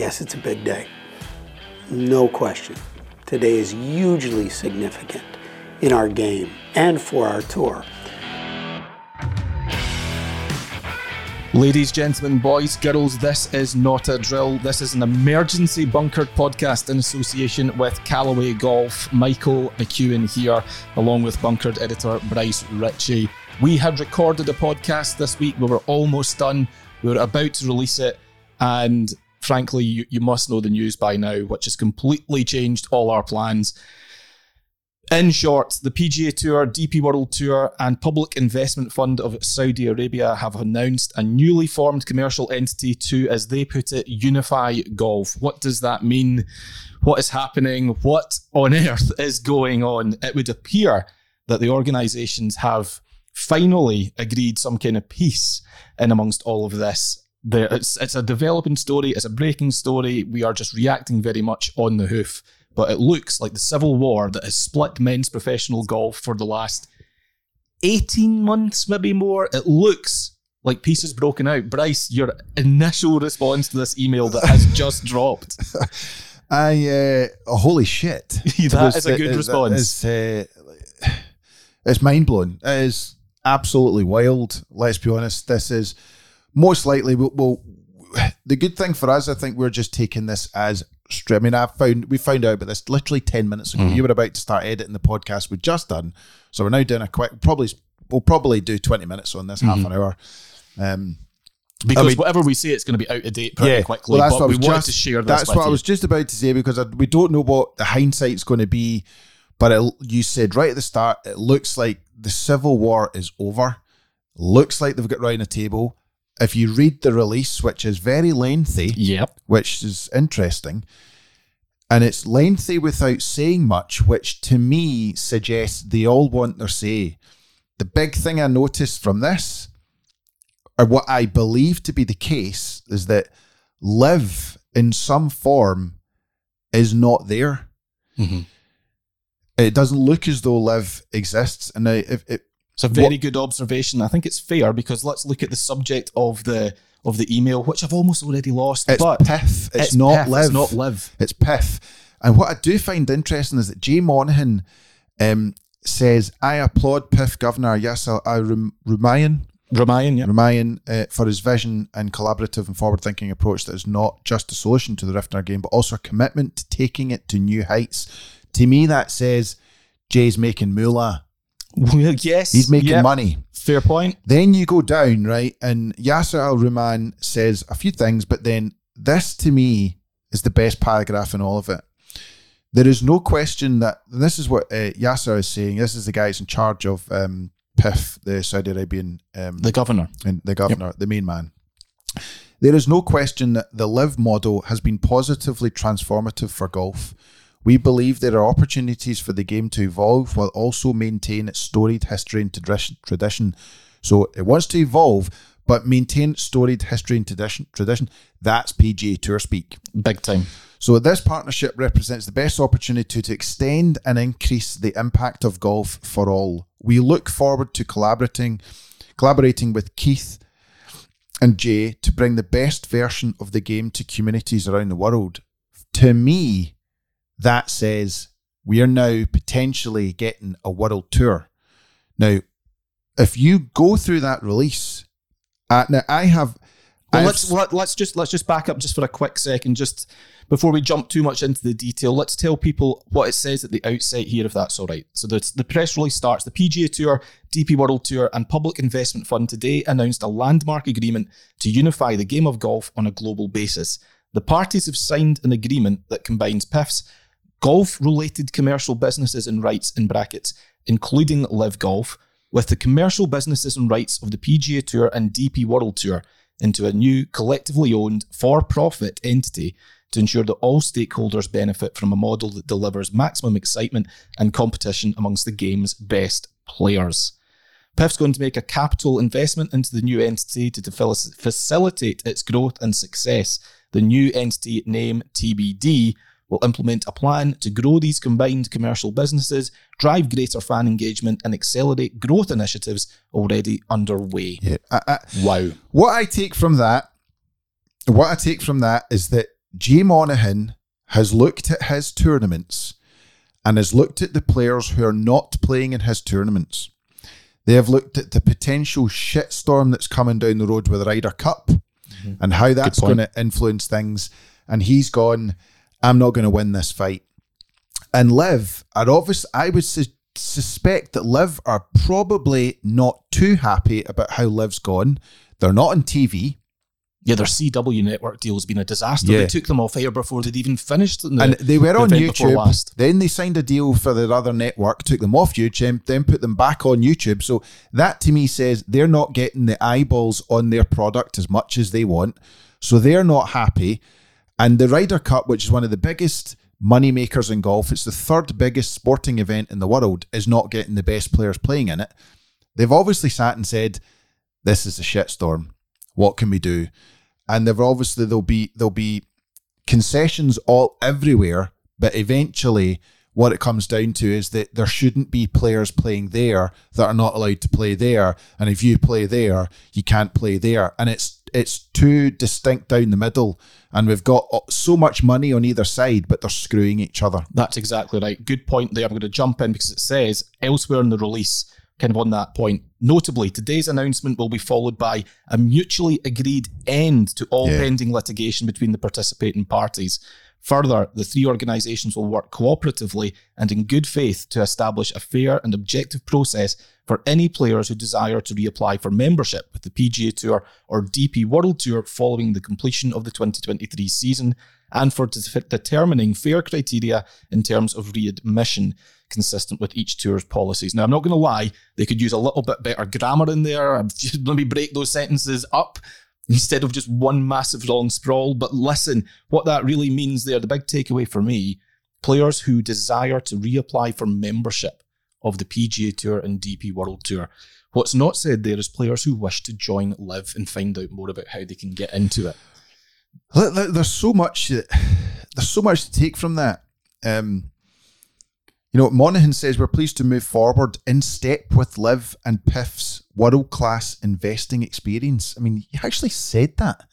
Yes, it's a big day. No question. Today is hugely significant in our game and for our tour. Ladies, gentlemen, boys, girls, this is not a drill. This is an emergency bunkered podcast in association with Callaway Golf. Michael McEwen here, along with bunkered editor Bryce Ritchie. We had recorded a podcast this week. We were almost done. We were about to release it. And frankly, you, you must know the news by now, which has completely changed all our plans. In short, the PGA Tour, DP World Tour, and Public Investment Fund of Saudi Arabia have announced a newly formed commercial entity to, as they put it, unify golf. What does that mean? What is happening? What on earth is going on? It would appear that the organisations have finally agreed some kind of peace in amongst all of this. It's, it's a developing story, it's a breaking story. We are just reacting very much on the hoof but it looks like the civil war that has split men's professional golf for the last 18 months, maybe more. It looks like pieces broken out. Bryce, your initial response to this email that has just dropped. I uh, oh, holy shit! that is a good response. uh, it's mind blowing. It is absolutely wild. Let's be honest. This is most likely. Well, well, the good thing for us, I think, we're just taking this as I mean, I found we found out about this literally ten minutes ago. Mm. You were about to start editing the podcast we'd just done, so we're now doing a quick. Probably we'll probably do twenty minutes on this, mm-hmm. half an hour. Um, because I mean, whatever we say, it's going to be out of date pretty yeah, quickly. Well, that's but what we just, wanted to share That's what you. I was just about to say because I, we don't know what the hindsight's going to be. But it, you said right at the start, it looks like the civil war is over. Looks like they've got round a table if you read the release, which is very lengthy, yep, which is interesting, and it's lengthy without saying much, which to me suggests they all want their say. The big thing I noticed from this, or what I believe to be the case, is that LIV in some form is not there. Mm-hmm. It doesn't look as though LIV exists, and if, if it's a very what, good observation. I think it's fair because let's look at the subject of the of the email, which I've almost already lost. It's but PIF. It's, it's not PIF, LIV. It's not LIV. It's PIF. And what I do find interesting is that Jay Monahan um, says, "I applaud PIF Governor Yasser Al Rumayyan." Rumayyan, yeah. Uh, for his vision and collaborative and forward-thinking approach that is not just a solution to the rift in our game, but also a commitment to taking it to new heights. To me, that says Jay's making moolah well, yes. He's making yep. money. Fair point. Then you go down, right? And Yasser Al Rumayyan says a few things, but then this to me is the best paragraph in all of it. There is no question that this is what uh, Yasser is saying. This is the guy who's in charge of um, PIF, the Saudi Arabian, um, the governor, and the governor, yep. the main man. There is no question that the LIV model has been positively transformative for golf. We believe there are opportunities for the game to evolve while also maintain its storied history and tradition. So it wants to evolve, but maintain storied history and tradition. Tradition. That's PGA Tour speak. Big time. So this partnership represents the best opportunity to extend and increase the impact of golf for all. We look forward to collaborating, collaborating with Keith and Jay to bring the best version of the game to communities around the world. To me, that says we are now potentially getting a world tour. Now, if you go through that release, uh, now I have. Well, let's let, us let us just let's just back up just for a quick second, just before we jump too much into the detail. Let's tell people what it says at the outset here, if that's all right. So the the press release starts: the PGA Tour, DP World Tour, and Public Investment Fund today announced a landmark agreement to unify the game of golf on a global basis. The parties have signed an agreement that combines PIFs golf related commercial businesses and rights in brackets, including LIV Golf, with the commercial businesses and rights of the PGA Tour and DP World Tour into a new collectively owned for profit entity to ensure that all stakeholders benefit from a model that delivers maximum excitement and competition amongst the game's best players. PIF's going to make a capital investment into the new entity to facilitate its growth and success. The new entity name TBD will implement a plan to grow these combined commercial businesses, drive greater fan engagement, and accelerate growth initiatives already underway. Yeah. I, I, wow. What I take from that, what I take from that is that Jay Monahan has looked at his tournaments and has looked at the players who are not playing in his tournaments. They have looked at the potential shitstorm that's coming down the road with the Ryder Cup mm-hmm. and how that's going to influence things. And he's gone, I'm not going to win this fight. And Liv are obvious. I would su- suspect that Liv are probably not too happy about how Liv's gone. They're not on TV. Yeah, their CW network deal has been a disaster. Yeah. They took them off air before they'd even finished. The, and they were the on YouTube. Then they signed a deal for their other network, took them off YouTube, then put them back on YouTube. So that to me says they're not getting the eyeballs on their product as much as they want. So they're not happy. And the Ryder Cup, which is one of the biggest money makers in golf, it's the third biggest sporting event in the world, is not getting the best players playing in it. They've obviously sat and said, "This is a shitstorm. What can we do?" And they've obviously there'll be there'll be concessions all everywhere, but eventually what it comes down to is that there shouldn't be players playing there that are not allowed to play there. And if you play there, you can't play there. And it's it's too distinct down the middle. And we've got uh, so much money on either side, but they're screwing each other. That's exactly right. Good point there. I'm going to jump in because it says elsewhere in the release, kind of on that point. Notably, today's announcement will be followed by a mutually agreed end to all Yeah. pending litigation between the participating parties. Further, the three organisations will work cooperatively and in good faith to establish a fair and objective process for any players who desire to reapply for membership with the PGA Tour or DP World Tour following the completion of the 2023 season, and for de- determining fair criteria in terms of readmission consistent with each tour's policies. Now, I'm not going to lie, they could use a little bit better grammar in there. Me break those sentences up instead of just one massive long sprawl. But listen, what that really means there, the big takeaway for me players who desire to reapply for membership of the PGA Tour and DP World Tour. What's not said there is players who wish to join LIV and find out more about how they can get into it. There's so much. There's so much to take from that. Um, you know, Monahan says we're pleased to move forward in step with LIV and PIF's world class investing experience. I mean, he actually said that.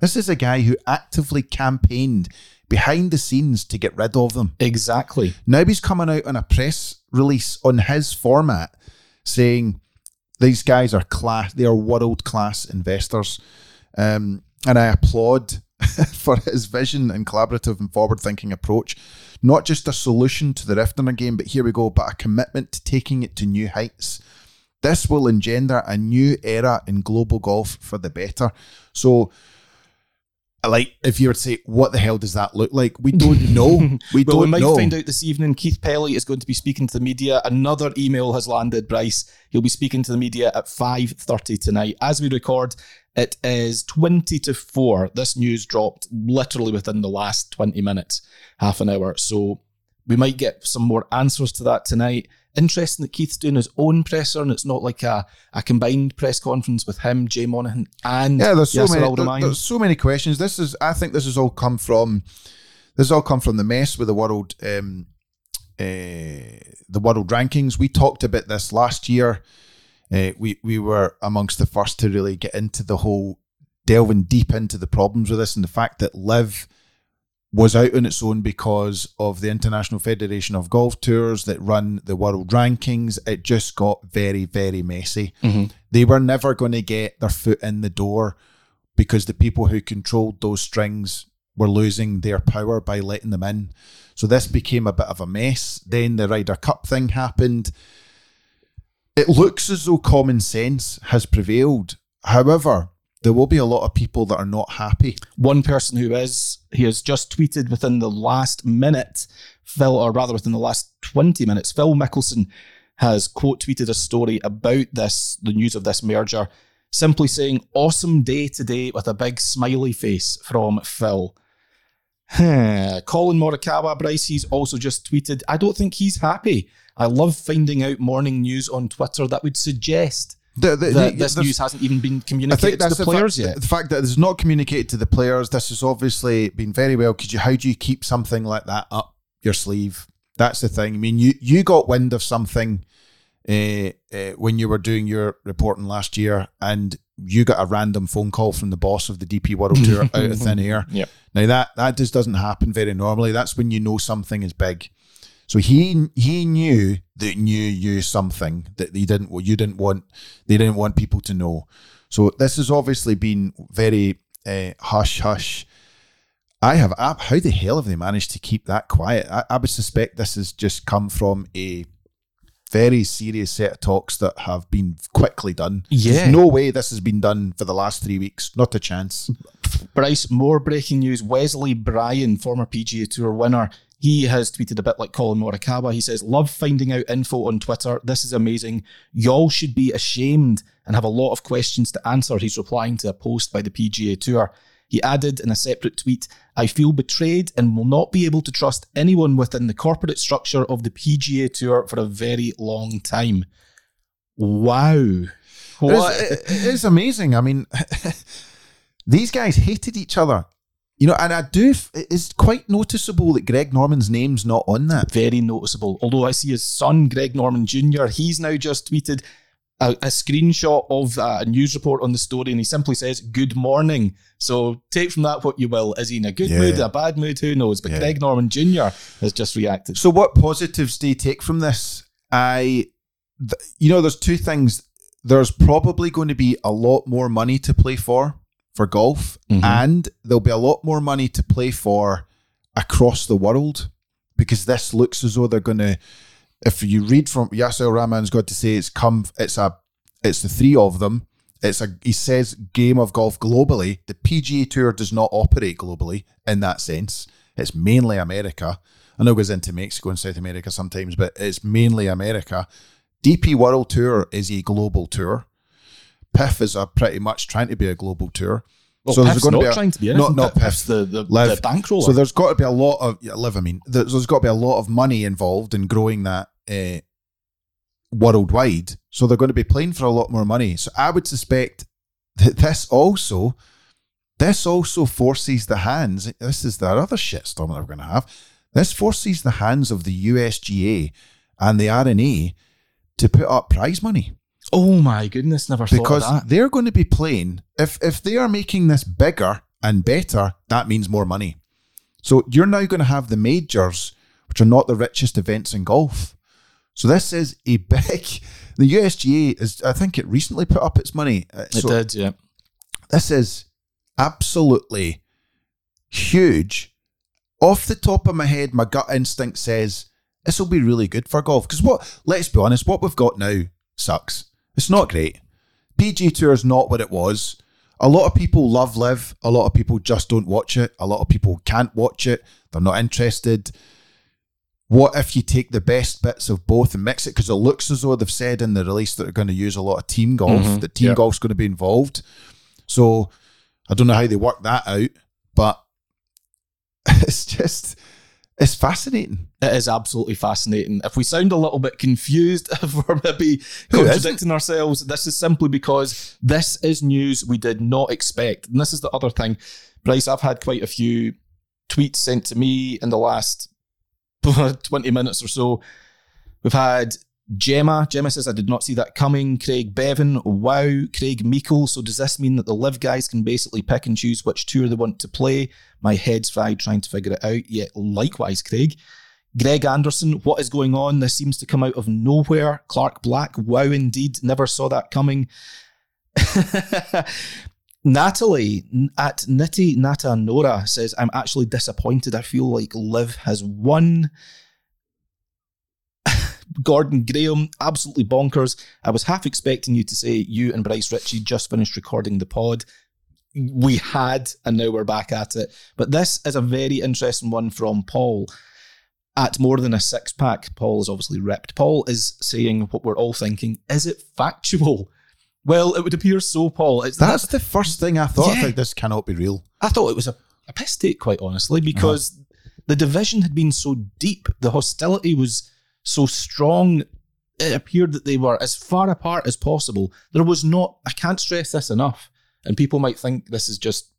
This is a guy who actively campaigned behind the scenes to get rid of them. Exactly. Now he's coming out on a press release on his format saying these guys are class, they are world class investors. Um, and I applaud for his vision and collaborative and forward thinking approach. Not just a solution to the rift in our game, but here we go, but a commitment to taking it to new heights. This will engender a new era in global golf for the better. So, like, if you were to say, what the hell does that look like? We don't know. We well, we don't might know. find out this evening. Keith Pelley is going to be speaking to the media. Another email has landed, Bryce. He'll be speaking to the media at 5.30 tonight. As we record, it is 20 to 4. This news dropped literally within the last 20 minutes, half an hour. So we might get some more answers to that tonight. Interesting that Keith's doing his own presser and it's not like a, a combined press conference with him, Jay Monahan, and Yeah, there's so Yasser many. There- there's so many questions. This is. I think this has all come from. This has all come from the mess with the world. Um, uh, the world rankings. We talked about this last year. Uh, we we were amongst the first to really get into the whole delving deep into the problems with this and the fact that LIV was out on its own because of the International Federation of Golf Tours that run the world rankings. It just got very, very messy. Mm-hmm. They were never going to get their foot in the door because the people who controlled those strings were losing their power by letting them in. So this became a bit of a mess. Then the Ryder Cup thing happened. It looks as though common sense has prevailed. However, there will be a lot of people that are not happy. one person who is he has just tweeted within the last minute phil or rather within the last 20 minutes phil mickelson has quote tweeted a story about this the news of this merger simply saying awesome day today with a big smiley face from phil Collin Morikawa, Bryce, he's also just tweeted, I don't think he's happy. I love finding out morning news on Twitter that would suggest The- the- the- this news hasn't even been I communicated to the players fact, yet. The fact that it's not communicated to the players. This has obviously been very well. Because you, how do you keep something like that up your sleeve? That's the thing. I mean, you you got wind of something uh, uh, when you were doing your reporting last year, and you got a random phone call from the boss of the DP World Tour out of thin air. Yep. Now that that just doesn't happen very normally. That's when you know something is big. So he he knew that knew you something that he didn't you didn't want they didn't want people to know. So this has obviously been very uh, hush hush. I have how the hell have they managed to keep that quiet? I, I would suspect this has just come from a very serious set of talks that have been quickly done. Yeah. There's no way this has been done for the last three weeks. Not a chance. Bryce, more breaking news. Wesley Bryan, former PGA Tour winner, he has tweeted a bit like Collin Morikawa. He says, Love finding out info on Twitter. This is amazing. Y'all should be ashamed and have a lot of questions to answer. He's replying to a post by the PGA Tour. He added in a separate tweet, I feel betrayed and will not be able to trust anyone within the corporate structure of the PGA Tour for a very long time. Wow. What? It is, it is amazing. I mean, these guys hated each other. You know, and I do, it's quite noticeable that Greg Norman's name's not on that. Very noticeable. Although I see his son, Greg Norman Jr., he's now just tweeted, a, a screenshot of a news report on the story, and he simply says "Good morning." So take from that what you will. Is he in a good yeah. mood, a bad mood? Who knows? But yeah. Greg Norman Jr. has just reacted. So what positives do you take from this? I, th- you know, there's two things. There's probably going to be a lot more money to play for for golf, mm-hmm. and there'll be a lot more money to play for across the world because this looks as though they're going to if you read from Yasser Rahman's got to say it's come it's a it's the three of them. It's a he says game of golf globally. The PGA Tour does not operate globally in that sense. It's mainly America. I know it goes into Mexico and South America sometimes, but it's mainly America. DP World Tour is a global tour. PIF is a pretty much trying to be a global tour. Well, so there's going to be a, trying to be not not PIF, the the, LIV. the bankroller. So there's got to be a lot of yeah, LIV. I mean, there's, there's got to be a lot of money involved in growing that uh, worldwide. So they're going to be playing for a lot more money. So I would suspect that this also, this also forces the hands. This is the other shitstorm that we're going to have. This forces the hands of the USGA and the R&A to put up prize money. Oh my goodness, never because they're going to be playing. If if they are making this bigger and better, that means more money. So you're now going to have the majors, which are not the richest events in golf. So this is a big. The USGA is, I think, it recently put up its money. Uh, it so did, yeah. This is absolutely huge. Off the top of my head, my gut instinct says this will be really good for golf. Because what? Let's be honest, what we've got now sucks. It's not great. PG Tour is not what it was. A lot of people love LIV. A lot of people just don't watch it. A lot of people can't watch it. They're not interested. What if you take the best bits of both and mix it? Because it looks as though they've said in the release that they're going to use a lot of team golf, mm-hmm. that team yep. golf's going to be involved. So I don't know how they work that out, but it's just it's fascinating. It is absolutely fascinating. If we sound a little bit confused, if we're maybe contradicting ourselves, this is simply because this is news we did not expect. And this is the other thing. Bryce, I've had quite a few tweets sent to me in the last 20 minutes or so. We've had Gemma. Gemma says, I did not see that coming. Craig Bevan, wow. Craig Meikle. So does this mean that the LIV guys can basically pick and choose which tour they want to play? My head's fried trying to figure it out. Yeah, likewise, Craig. Greg Anderson, what is going on? This seems to come out of nowhere. Clark Black, wow, indeed. Never saw that coming. Natalie at Nitty Nata Nora says, I'm actually disappointed. I feel like LIV has won. Gordon Graham, absolutely bonkers. I was half expecting you to say you and Bryce Ritchie just finished recording the pod. We had, and now we're back at it. But this is a very interesting one from Paul. At more than a six pack, Paul is obviously ripped. Paul is saying what we're all thinking. Is it factual? Well, it would appear so, Paul. It's That's the first thing I thought. Yeah. I think this cannot be real. I thought it was a, a piss take, quite honestly, because uh-huh. the division had been so deep. The hostility was so strong. It appeared that they were as far apart as possible. There was not, I can't stress this enough, and people might think this is just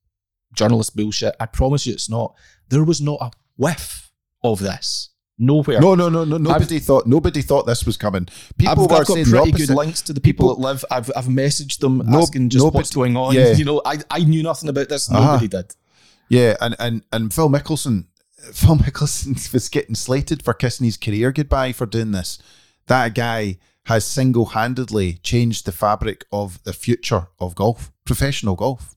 journalist bullshit. I promise you it's not. There was not a whiff of this Nowhere. No, no, no, no. Nobody thought nobody thought this was coming. People I've, were I've got pretty good links to the people, People- that live. I've I've messaged them No- asking just nobody- what's going on. yeah. You know, I I knew nothing about this. Uh-huh. Nobody did. Yeah, and and and Phil Mickelson, Phil Mickelson was getting slated for kissing his career goodbye for doing this. That guy has single-handedly changed the fabric of the future of golf, professional golf.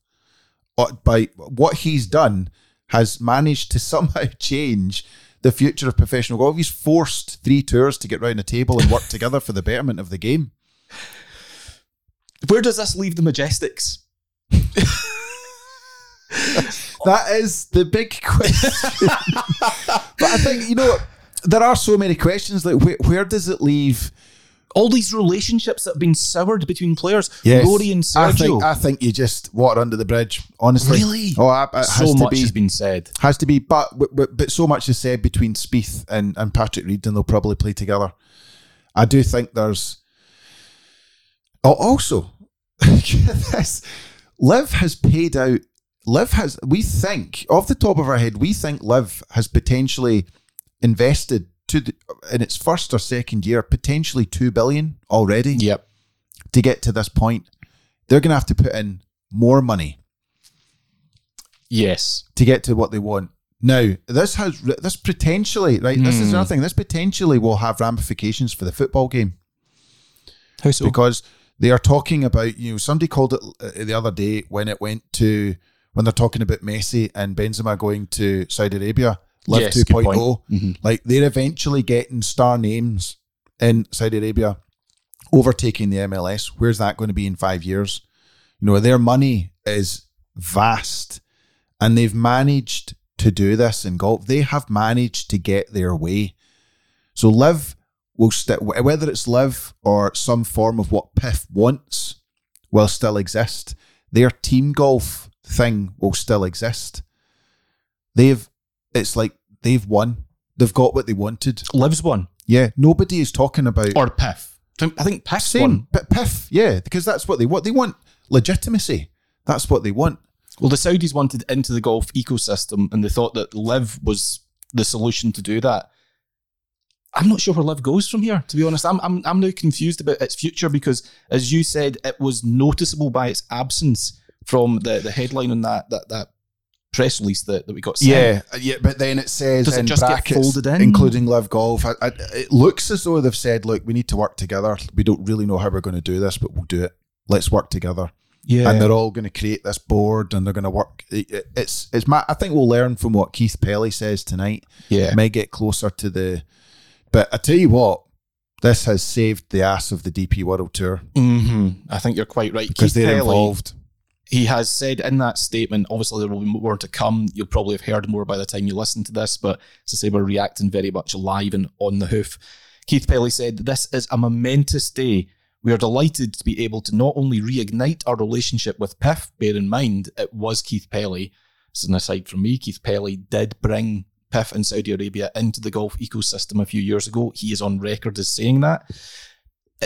Uh, By what he's done, has managed to somehow change the future of professional golf. He's forced three tours to get round a table and work together for the betterment of the game. Where does this leave the Majestics? That is the big question. but I think you know there are so many questions. Like where, where does it leave? All these relationships that have been soured between players, Rory and I think I think you just water under the bridge. Honestly, Really? Oh, I, it has so to much be. has been said. has to be, but, but but so much is said between Spieth and, and Patrick Reed, and they'll probably play together. I do think there's. Oh, also, this Liv has paid out. Liv has. We think off the top of our head, we think Liv has potentially invested to the, in its first or second year potentially two billion already Yep. to get to this point. They're going to have to put in more money Yes. to get to what they want. Now, this has this potentially right. This is Hmm. another thing. This potentially will have ramifications for the football game How so? because they are talking about you know somebody called it uh, the other day when it went to when they're talking about Messi and Benzema going to Saudi Arabia, LIV Yes, good point. 2.0. Mhm. Like they're eventually getting star names in Saudi Arabia, overtaking the MLS. Where's that going to be in five years? You know, their money is vast, and they've managed to do this in golf. They have managed to get their way. So LIV will still, whether it's LIV or some form of what PIF wants, will still exist. Their team golf thing will still exist. They've, it's like they've won. They've got what they wanted. Lives won. Yeah, nobody is talking about or PIF. I think PIF's same, but PIF. Yeah, because that's what they want. They want legitimacy. That's what they want. Well, the Saudis wanted into the golf ecosystem, and they thought that LIV was the solution to do that. I'm not sure where LIV goes from here. To be honest, I'm I'm I'm now confused about its future because, as you said, it was noticeable by its absence from the, the headline on that that that press release that, that we got. Sent. Yeah, yeah, but then it says Does it in just get folded in? including LIV Golf. I, I, it looks as though they've said, "Look, we need to work together. We don't really know how we're going to do this, but we'll do it. Let's work together." yeah. And they're all going to create this board, and they're going to work. it- it- It's it's. Ma- I think we'll learn from what Keith Pelley says tonight. yeah. May get closer to the. But I tell you what, this has saved the ass of the DP World Tour hmm I think you're quite right. because Keith they're Pelley, involved. He has said in that statement, obviously there will be more to come. You'll probably have heard more by the time you listen to this, but as I say, we're reacting very much live and on the hoof. Keith Pelley said, This is a momentous day. We are delighted to be able to not only reignite our relationship with PIF, bear in mind it was Keith Pelley. Is an aside from me. Keith Pelley did bring PIF and Saudi Arabia into the golf ecosystem a few years ago. He is on record as saying that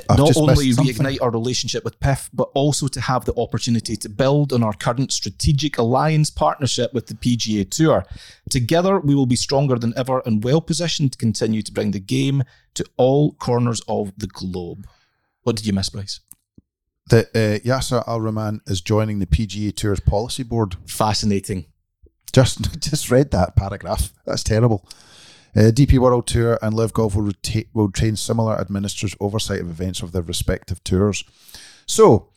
I've not only reignite our relationship with PIF, but also to have the opportunity to build on our current strategic alliance partnership with the PGA Tour. Together, we will be stronger than ever and well positioned to continue to bring the game to all corners of the globe. What did you miss, Bryce? That uh, Yasser Al Rahman is joining the PGA Tour's policy board. Fascinating. Just just read that paragraph. That's terrible. Uh, DP World Tour and LIV Golf will, reta- will train similar administrators oversight of events of their respective tours. So,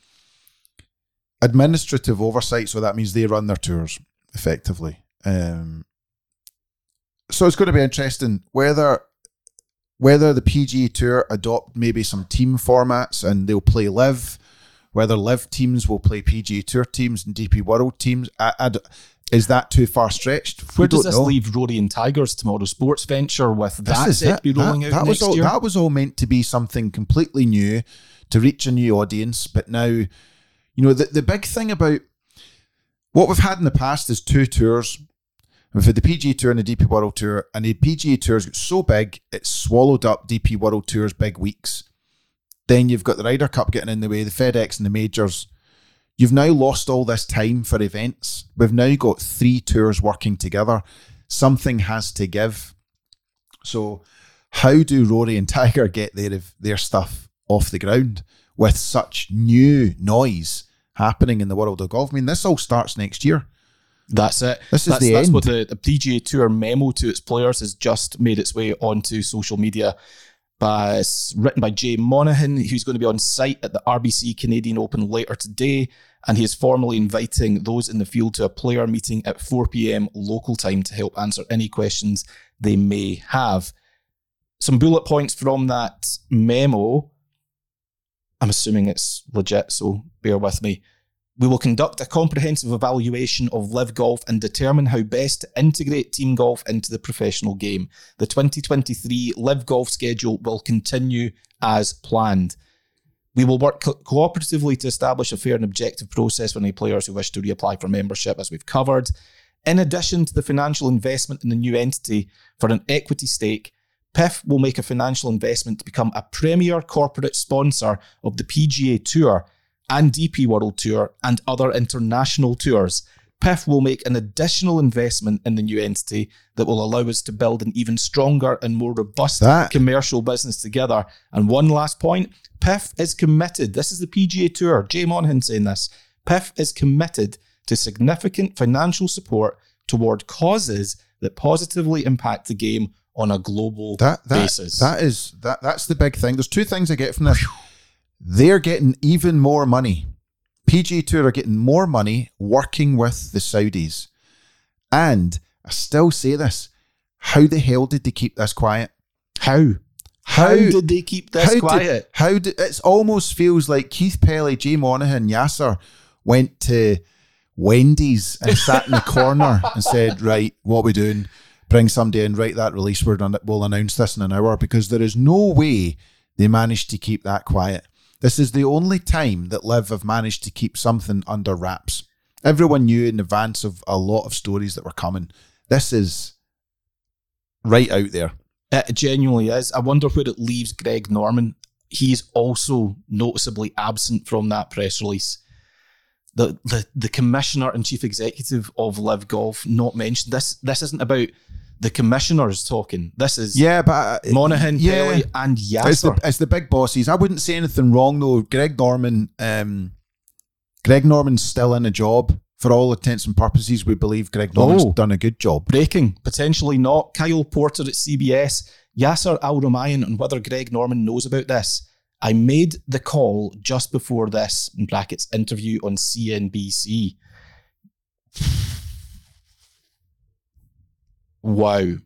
administrative oversight. So that means they run their tours effectively. Um, so it's going to be interesting whether whether the PGA Tour adopt maybe some team formats and they'll play LIV, whether LIV teams will play PGA Tour teams and DP World teams. I, I d- is that too far stretched? Where does this know. leave Rory and Tigers TMRW sports venture with This that is set it. be rolling that, out that next was all, year? That was all meant to be something completely new to reach a new audience. But now, you know, the, the big thing about what we've had in the past is two tours. We've had the PGA Tour and the DP World Tour, and the PGA Tour's got so big it swallowed up DP World Tour's big weeks. Then you've got the Ryder Cup getting in the way, the FedEx and the majors. You've now lost all this time for events. We've now got three tours working together. Something has to give. So, how do Rory and Tiger get their their stuff off the ground with such new noise happening in the world of golf? I mean, this all starts next year. That's it. This is that's, the that's end. what the, the PGA Tour memo to its players has just made its way onto social media. By, written by Jay Monahan, who's going to be on site at the RBC Canadian Open later today. And he is formally inviting those in the field to a player meeting at 4 p.m. local time to help answer any questions they may have. Some bullet points from that memo. I'm assuming it's legit, so bear with me. We will conduct a comprehensive evaluation of LIV Golf and determine how best to integrate team golf into the professional game. The 2023 LIV Golf schedule will continue as planned. We will work co- cooperatively to establish a fair and objective process for any players who wish to reapply for membership, as we've covered. In addition to the financial investment in the new entity for an equity stake, PIF will make a financial investment to become a premier corporate sponsor of the PGA Tour and DP World Tour and other international tours. PIF will make an additional investment in the new entity that will allow us to build an even stronger and more robust That- commercial business together. And one last point PIF is committed. This is the PGA Tour. Jay Monahan saying this. PIF is committed to significant financial support toward causes that positively impact the game on a global That that basis. that is that that's the big thing. There's two things I get from this. They're getting even more money. PG Tour are getting more money working with the Saudis. And I still say this. How the hell did they keep this quiet? how? How, did they keep this how did- quiet? how did it almost feels like Keith Pelley, Jay Monahan, Yasser went to Wendy's and sat in the corner and said, Right, what we doing? Bring somebody in, write that release word, and we'll announce this in an hour because there is no way they managed to keep that quiet. This is the only time that Liv have managed to keep something under wraps. Everyone knew in advance of a lot of stories that were coming. This is right out there. It genuinely is. I wonder where it leaves Greg Norman. He's also noticeably absent from that press release. The the the commissioner and chief executive of LIV Golf not mentioned. This this isn't about the commissioners talking. This is Yeah, but uh, Monahan, yeah. Pelley, and It's Yasser. the, it's the big bosses. I wouldn't say anything wrong though. Greg Norman, um, Greg Norman's still in a job. For all intents and purposes, we believe Greg Norman's Oh. done a good job. Breaking, potentially not. Kyle Porter at CBS, Yasser Al Rumayyan on whether Greg Norman knows about this. I made the call just before this, in brackets, interview on CNBC. Wow.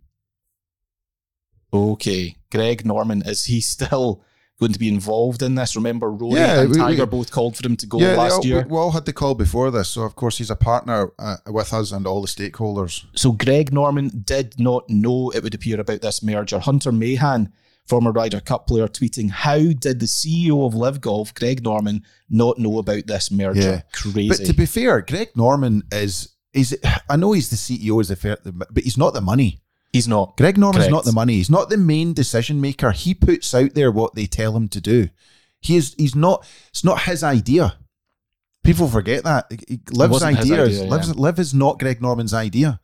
Okay. Greg Norman, is he still going to be involved in this? Remember, Rory Yeah, and we- Tiger we- both called for him to go yeah, last all- year. We, we all had the call before this, so of course he's a partner uh, with us and all the stakeholders. So Greg Norman did not know it would appear about this merger. Hunter Mahan, former Ryder Cup player, tweeting, "How did the CEO of LIV Golf, Greg Norman, not know about this merger? Yeah. Crazy." But to be fair, Greg Norman is is I know he's the CEO, is the fair, but he's not the money. He's not. Greg Norman's Correct. not the money. He's not the main decision maker. He puts out there what they tell him to do. He is. He's not. It's not his idea. People forget that. Liv's idea. idea, Liv's, yeah. Liv is not Greg Norman's idea.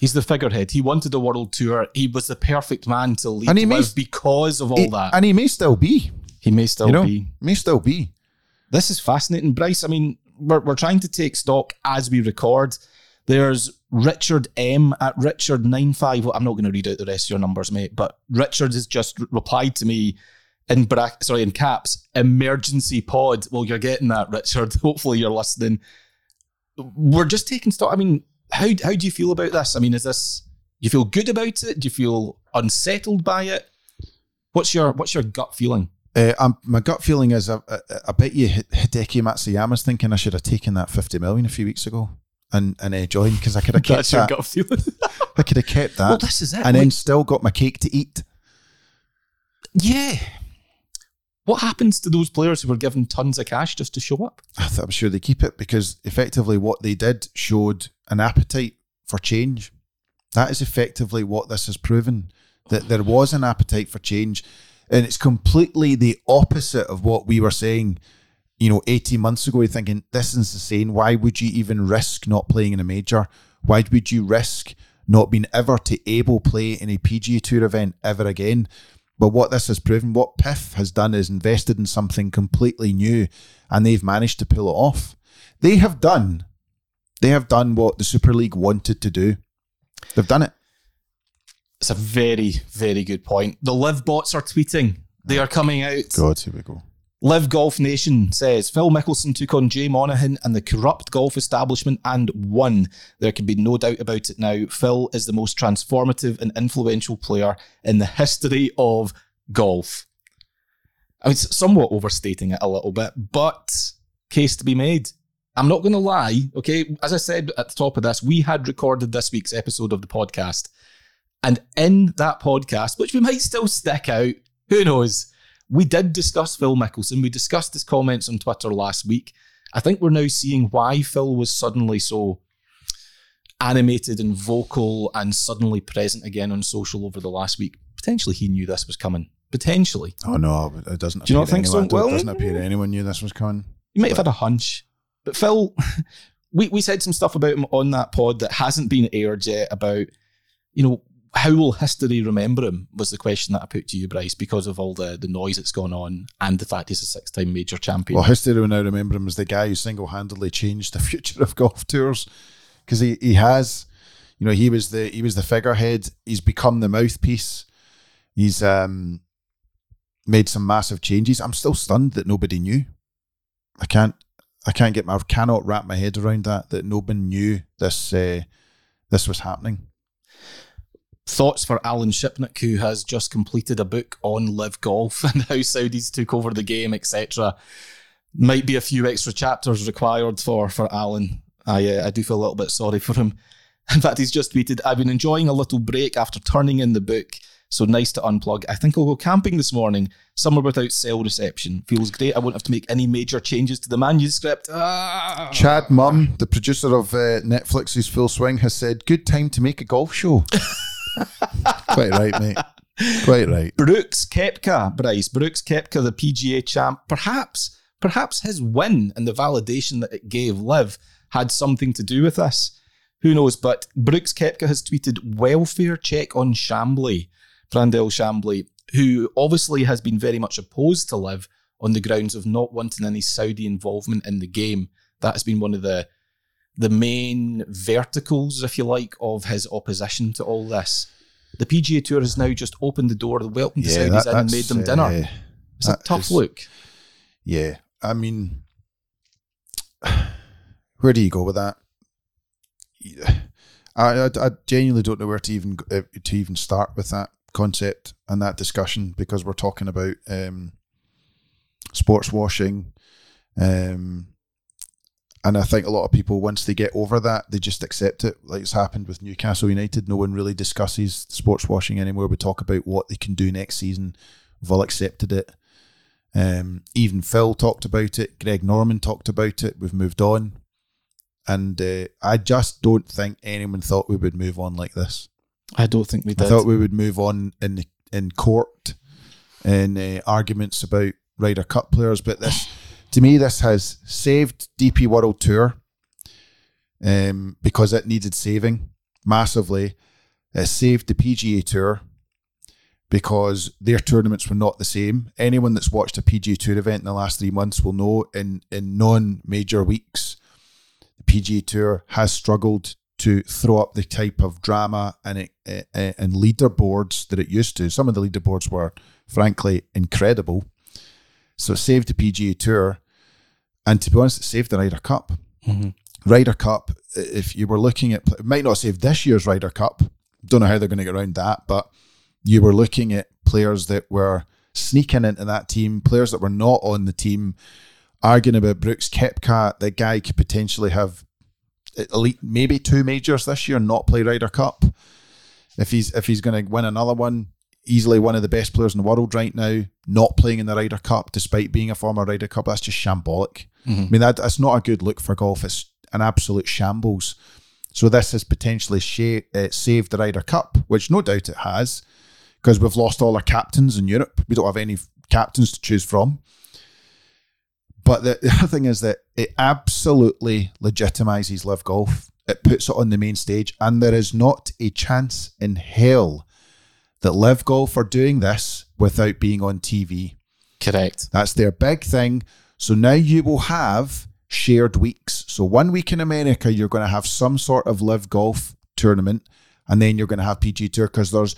He's the figurehead. He wanted a world tour. He was the perfect man to lead And he may because of all He- that. and he may still be. he may still You know, be. may still be. This is fascinating, Bryce. I mean, we're, we're trying to take stock as we record. There's Richard M at Richard95. I'm not going to read out the rest of your numbers, mate, but Richard has just replied to me in bra- sorry, in caps, emergency pod. Well, you're getting that, Richard. Hopefully you're listening. We're just taking stock. I mean, how how do you feel about this? I mean, is this you feel good about it? Do you feel unsettled by it? What's your what's your gut feeling? Uh, um, my gut feeling is I, I, I bet you Hideki Matsuyama's thinking I should have taken that 50 million a few weeks ago and, and uh, joined because I could have kept That's your that. gut feeling. I could have kept that well, this is it. and Like- then still got my cake to eat. Yeah. What happens to those players who were given tons of cash just to show up? I th- I'm sure they keep it because effectively what they did showed an appetite for change. That is effectively what this has proven that there was an appetite for change. And it's completely the opposite of what we were saying, you know, 18 months ago. You're thinking, this is insane. Why would you even risk not playing in a major? Why would you risk not being ever to able play in a PGA Tour event ever again. But what this has proven, what PIF has done is invested in something completely new and they've managed to pull it off. They have done, they have done what the Super League wanted to do. They've done it. It's a very, very good point. The LIV bots are tweeting. They are coming out. God, here we go. LIV Golf Nation says Phil Mickelson took on Jay Monahan and the corrupt golf establishment and won. There can be no doubt about it now. Phil is the most transformative and influential player in the history of golf. I mean, it's somewhat overstating it a little bit, but case to be made. I'm not going to lie, okay? As I said at the top of this, we had recorded this week's episode of the podcast. And in that podcast, which we might still stick out, who knows? We did discuss Phil Mickelson. We discussed his comments on Twitter last week. I think we're now seeing why Phil was suddenly so animated and vocal and suddenly present again on social over the last week. Potentially he knew this was coming. Potentially. Oh no, it doesn't. Do you not think anyone, so? Well, it doesn't appear anyone knew this was coming. You might have had a hunch. But Phil, we, we said some stuff about him on that pod that hasn't been aired yet about, you know, how will history remember him was the question that I put to you, Bryce, because of all the, the noise that's gone on and the fact he's a six time major champion. Well, history will now remember him as the guy who single handedly changed the future of golf tours because he, he has, you know, he was the he was the figurehead. He's become the mouthpiece. He's um made some massive changes. I'm still stunned that nobody knew. I can't I can't get my I cannot wrap my head around that that nobody knew this uh, this was happening. Thoughts for Alan Shipnuck, who has just completed a book on LIV Golf and how Saudis took over the game, etc. Might be a few extra chapters required for for Alan. I uh, I do feel a little bit sorry for him. In fact, he's just tweeted, "I've been enjoying a little break after turning in the book." So nice to unplug. I think I'll go camping this morning, somewhere without cell reception. Feels great. I won't have to make any major changes to the manuscript. Ah. Chad Mumm, the producer of uh, Netflix's Full Swing, has said, "Good time to make a golf show." Quite right, mate. Quite right. Brooks Koepka, Bryce. Brooks Koepka, the PGA champ. Perhaps, perhaps his win and the validation that it gave Liv had something to do with this. Who knows? But Brooks Koepka has tweeted welfare check on Chamblee, Brandel Chamblee, who obviously has been very much opposed to Liv on the grounds of not wanting any Saudi involvement in the game. That has been one of the the main verticals, if you like, of his opposition to all this. The PGA Tour has now just opened the door, welcomed the Yeah, Saudis that- in and made them dinner. uh, it's a tough is- look. Yeah, I mean, where do you go with that? I, I, I genuinely don't know where to even uh, to even start with that concept and that discussion because we're talking about um, sports washing, um, and I think a lot of people once they get over that they just accept it. Like it's happened with Newcastle United, no one really discusses sports washing anymore. We talk about what they can do next season. We've all accepted it. Um, even Phil talked about it. Greg Norman talked about it. We've moved on, and uh, I just don't think anyone thought we would move on like this. I don't think we I thought we would move on in in court, in uh, arguments about Ryder Cup players, but this, to me, this has saved DP World Tour, um, because it needed saving massively. It saved the PGA Tour because their tournaments were not the same. Anyone that's watched a PGA Tour event in the last three months will know in in non-major weeks, the PGA Tour has struggled to throw up the type of drama and uh, and leaderboards that it used to. Some of the leaderboards were, frankly, incredible. So it saved the PGA Tour, and to be honest, it saved the Ryder Cup. Mhm. Ryder Cup, if you were looking at, it might not save this year's Ryder Cup. Don't know how they're going to get around that, but you were looking at players that were sneaking into that team, players that were not on the team, arguing about Brooks Koepka. The guy could potentially have elite, maybe two majors this year, not play Ryder Cup. If he's if he's going to win another one, easily one of the best players in the world right now, not playing in the Ryder Cup despite being a former Ryder Cup, that's just shambolic. I mean, that, that's not a good look for golf. It's an absolute shambles. So this has potentially uh, saved the Ryder Cup, which no doubt it has, because we've lost all our captains in Europe. We don't have any captains to choose from. But the, the other thing is that it absolutely legitimizes LIV Golf. it puts it on the main stage, and there is not a chance in hell that LIV Golf are doing this without being on TV. Correct. That's their big thing. So now you will have shared weeks. So one week in America, you're going to have some sort of LIV Golf tournament, and then you're going to have PG Tour because there's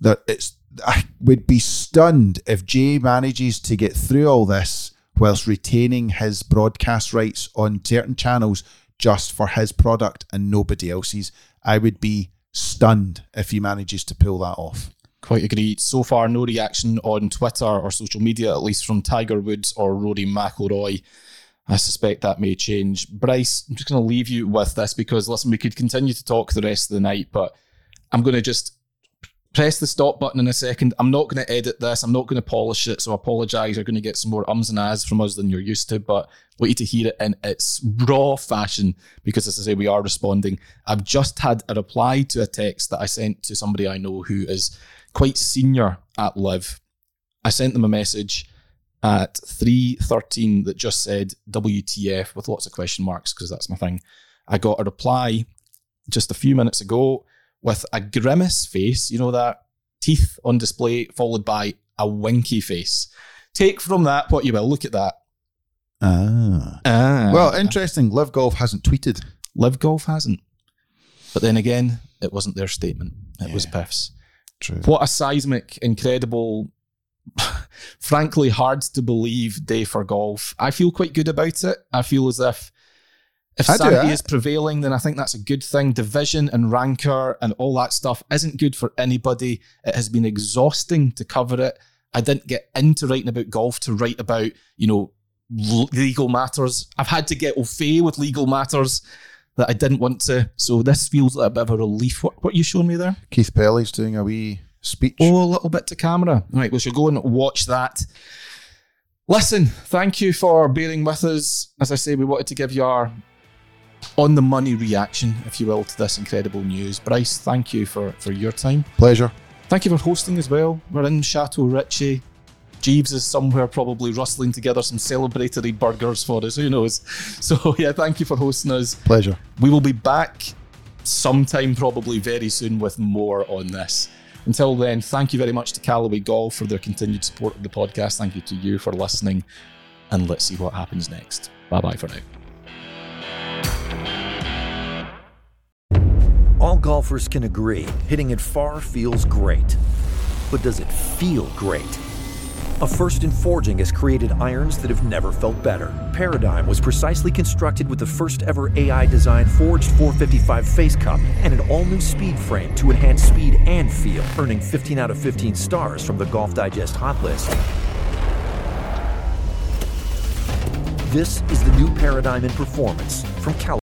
that it's. I would be stunned if Jay manages to get through all this whilst retaining his broadcast rights on certain channels just for his product and nobody else's. I would be stunned if he manages to pull that off. Quite agree. So far, no reaction on Twitter or social media, at least from Tiger Woods or Rory McIlroy. I suspect that may change. Bryce, I'm just going to leave you with this because, listen, we could continue to talk the rest of the night, but I'm going to just press the stop button in a second. I'm not going to edit this. I'm not going to polish it. So I apologize. You're going to get some more ums and ahs from us than you're used to, but want you to hear it in its raw fashion because, as I say, we are responding. I've just had a reply to a text that I sent to somebody I know who is quite senior at LIV. I sent them a message at 3.13 that just said WTF with lots of question marks because that's my thing. I got a reply just a few minutes ago with a grimace face, you know, that teeth on display, followed by a winky face. Take from that what you will. Look at that. Ah. Ah. Well, interesting. LIV Golf hasn't tweeted. LIV Golf hasn't. But then again, it wasn't their statement. It was Yeah. PIF's. True. What a seismic, incredible, frankly hard to believe day for golf. I feel quite good about it. I feel as if if I is prevailing, then I think that's a good thing. Division and rancor and all that stuff isn't good for anybody. It has been exhausting to cover it. I didn't get into writing about golf to write about, you know, legal matters. I've had to get au fait with legal matters that I didn't want to. So this feels like a bit of a relief. What, what are you showing me there? Keith Pelley's doing a wee speech. Oh, a little bit to camera. Right, we should go and watch that. Listen, thank you for bearing with us. As I say, we wanted to give you our on the money reaction, if you will, to this incredible news. Bryce, thank you for, for your time. Pleasure. Thank you for hosting as well. We're in Chateau Ritchie. Jeeves is somewhere probably rustling together some celebratory burgers for us. Who knows? So, yeah, thank you for hosting us. Pleasure. We will be back sometime, probably very soon, with more on this. Until then, thank you very much to Callaway Golf for their continued support of the podcast. Thank you to you for listening. And let's see what happens next. Bye bye for now. All golfers can agree hitting it far feels great. But does it feel great? A first in forging has created irons that have never felt better. Paradigm was precisely constructed with the first ever AI designed forged 455 face cup and an all new speed frame to enhance speed and feel, earning 15 out of 15 stars from the Golf Digest Hot List. This is the new paradigm in performance from Callaway.